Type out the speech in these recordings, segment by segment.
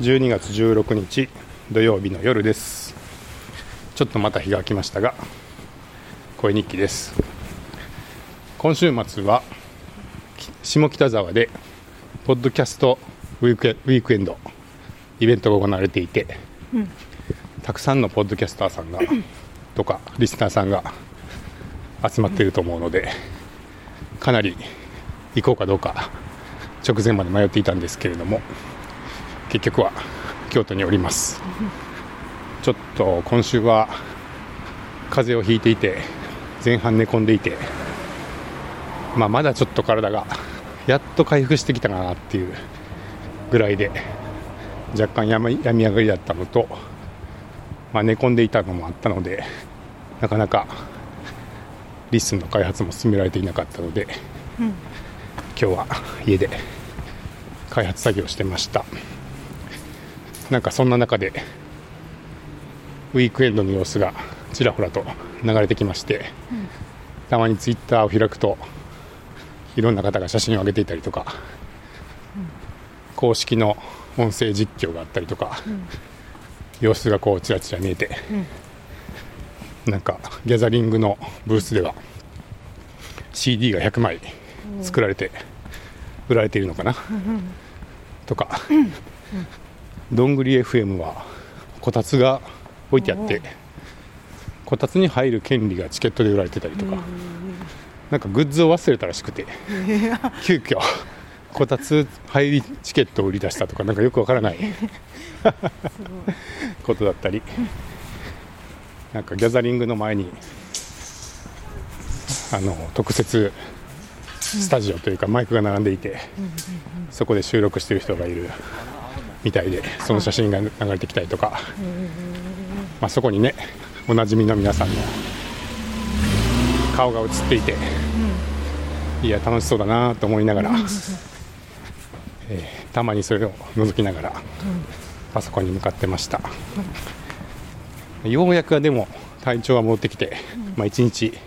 12月16日土曜日の夜です。ちょっとまた日が来ましたが声日記です。今週末は下北沢でポッドキャストウィークウィークエンドイベントが行われていて、たくさんのポッドキャスターさんが とかリスナーさんが集まっていると思うのでかなり行こうかどうか直前まで迷っていたんですけれども結局は京都におります。ちょっと今週は風邪をひいていて前半寝込んでいて、まあ、まだちょっと体がやっと回復してきたかなっていうぐらいで若干やみ上がりだったのと、まあ、寝込んでいたのもあったのでなかなかLISTEN の開発も進められていなかったので、うん、今日は家で開発作業してましたなんかそんな中でウィークエンドの様子がちらほらと流れてきまして、うん、たまにツイッターを開くといろんな方が写真を上げていたりとか、うん、公式の音声実況があったりとか、うん、様子がこうちらちら見えて、なんかギャザリングのブースでは CD が100枚作られて売られているのかな、とか、どんぐり FM はこたつが置いてあってこたつに入る権利がチケットで売られてたりとか、なんかグッズを忘れたらしくて、急遽こたつ入りチケットを売り出したとかなんかよくわからないことだったり。なんかギャザリングの前にあの特設スタジオというかマイクが並んでいてそこで収録してる人がいるみたいでその写真が流れてきたりとか、まあ、そこにねおなじみの皆さんの顔が映っていて、いや楽しそうだなと思いながら、えー、たまにそれを覗きながらパソコンに向かってました、ようやくでも体調が戻ってきて、まあ、1日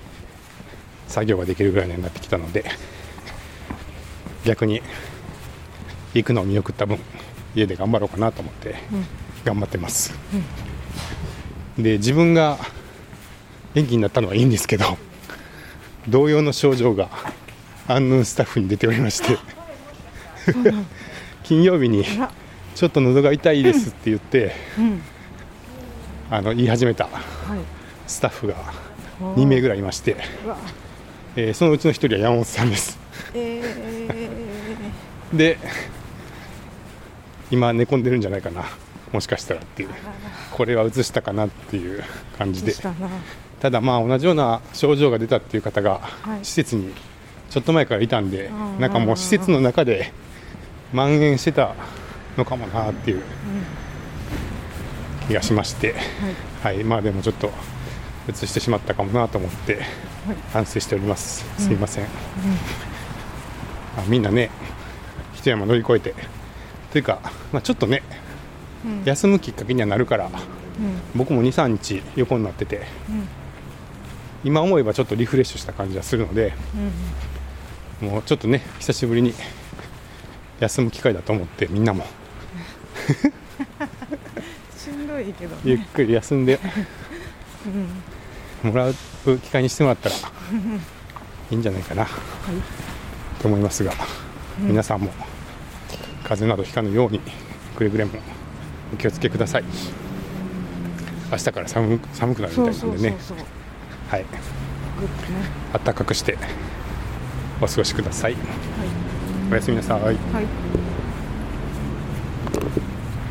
作業ができるぐらいになってきたので逆に行くのを見送った分家で頑張ろうかなと思って頑張ってます、うん、で自分が元気になったのはいいんですけど同様の症状がアンヌンスタッフに出ておりまして金曜日にちょっと喉が痛いですって言って、うん。うん、あの言い始めたスタッフが2名ぐらいいまして、えー、そのうちの1人は山本さんです、えー、で今寝込んでるんじゃないかな。もしかしたらっていう。これは移したかなっていう感じで。ただまあ同じような症状が出たっていう方が施設にちょっと前からいたんで、なんかもう施設の中で蔓延してたのかもなっていう。気がしまして、はい、はい、まあでもちょっと移してしまったかもなと思って反省しております、すみません、うん。うん、あみんなね一山乗り越えてというか、まあ、ちょっとね、うん、休むきっかけにはなるから、うん、僕も23日横になってて、うん、今思えばちょっとリフレッシュした感じはするので、もうちょっとね久しぶりに休む機会だと思ってみんなも。しんどいけど、ね、ゆっくり休んでもらう機会にしてもらったらいいんじゃないかな、はい、と思いますが、皆さんも風邪などひかぬようにくれぐれもお気をつけください。明日から寒寒くなるみたいなんでね。はい、暖かくしてお過ごしください、はい、おやすみなさい、はい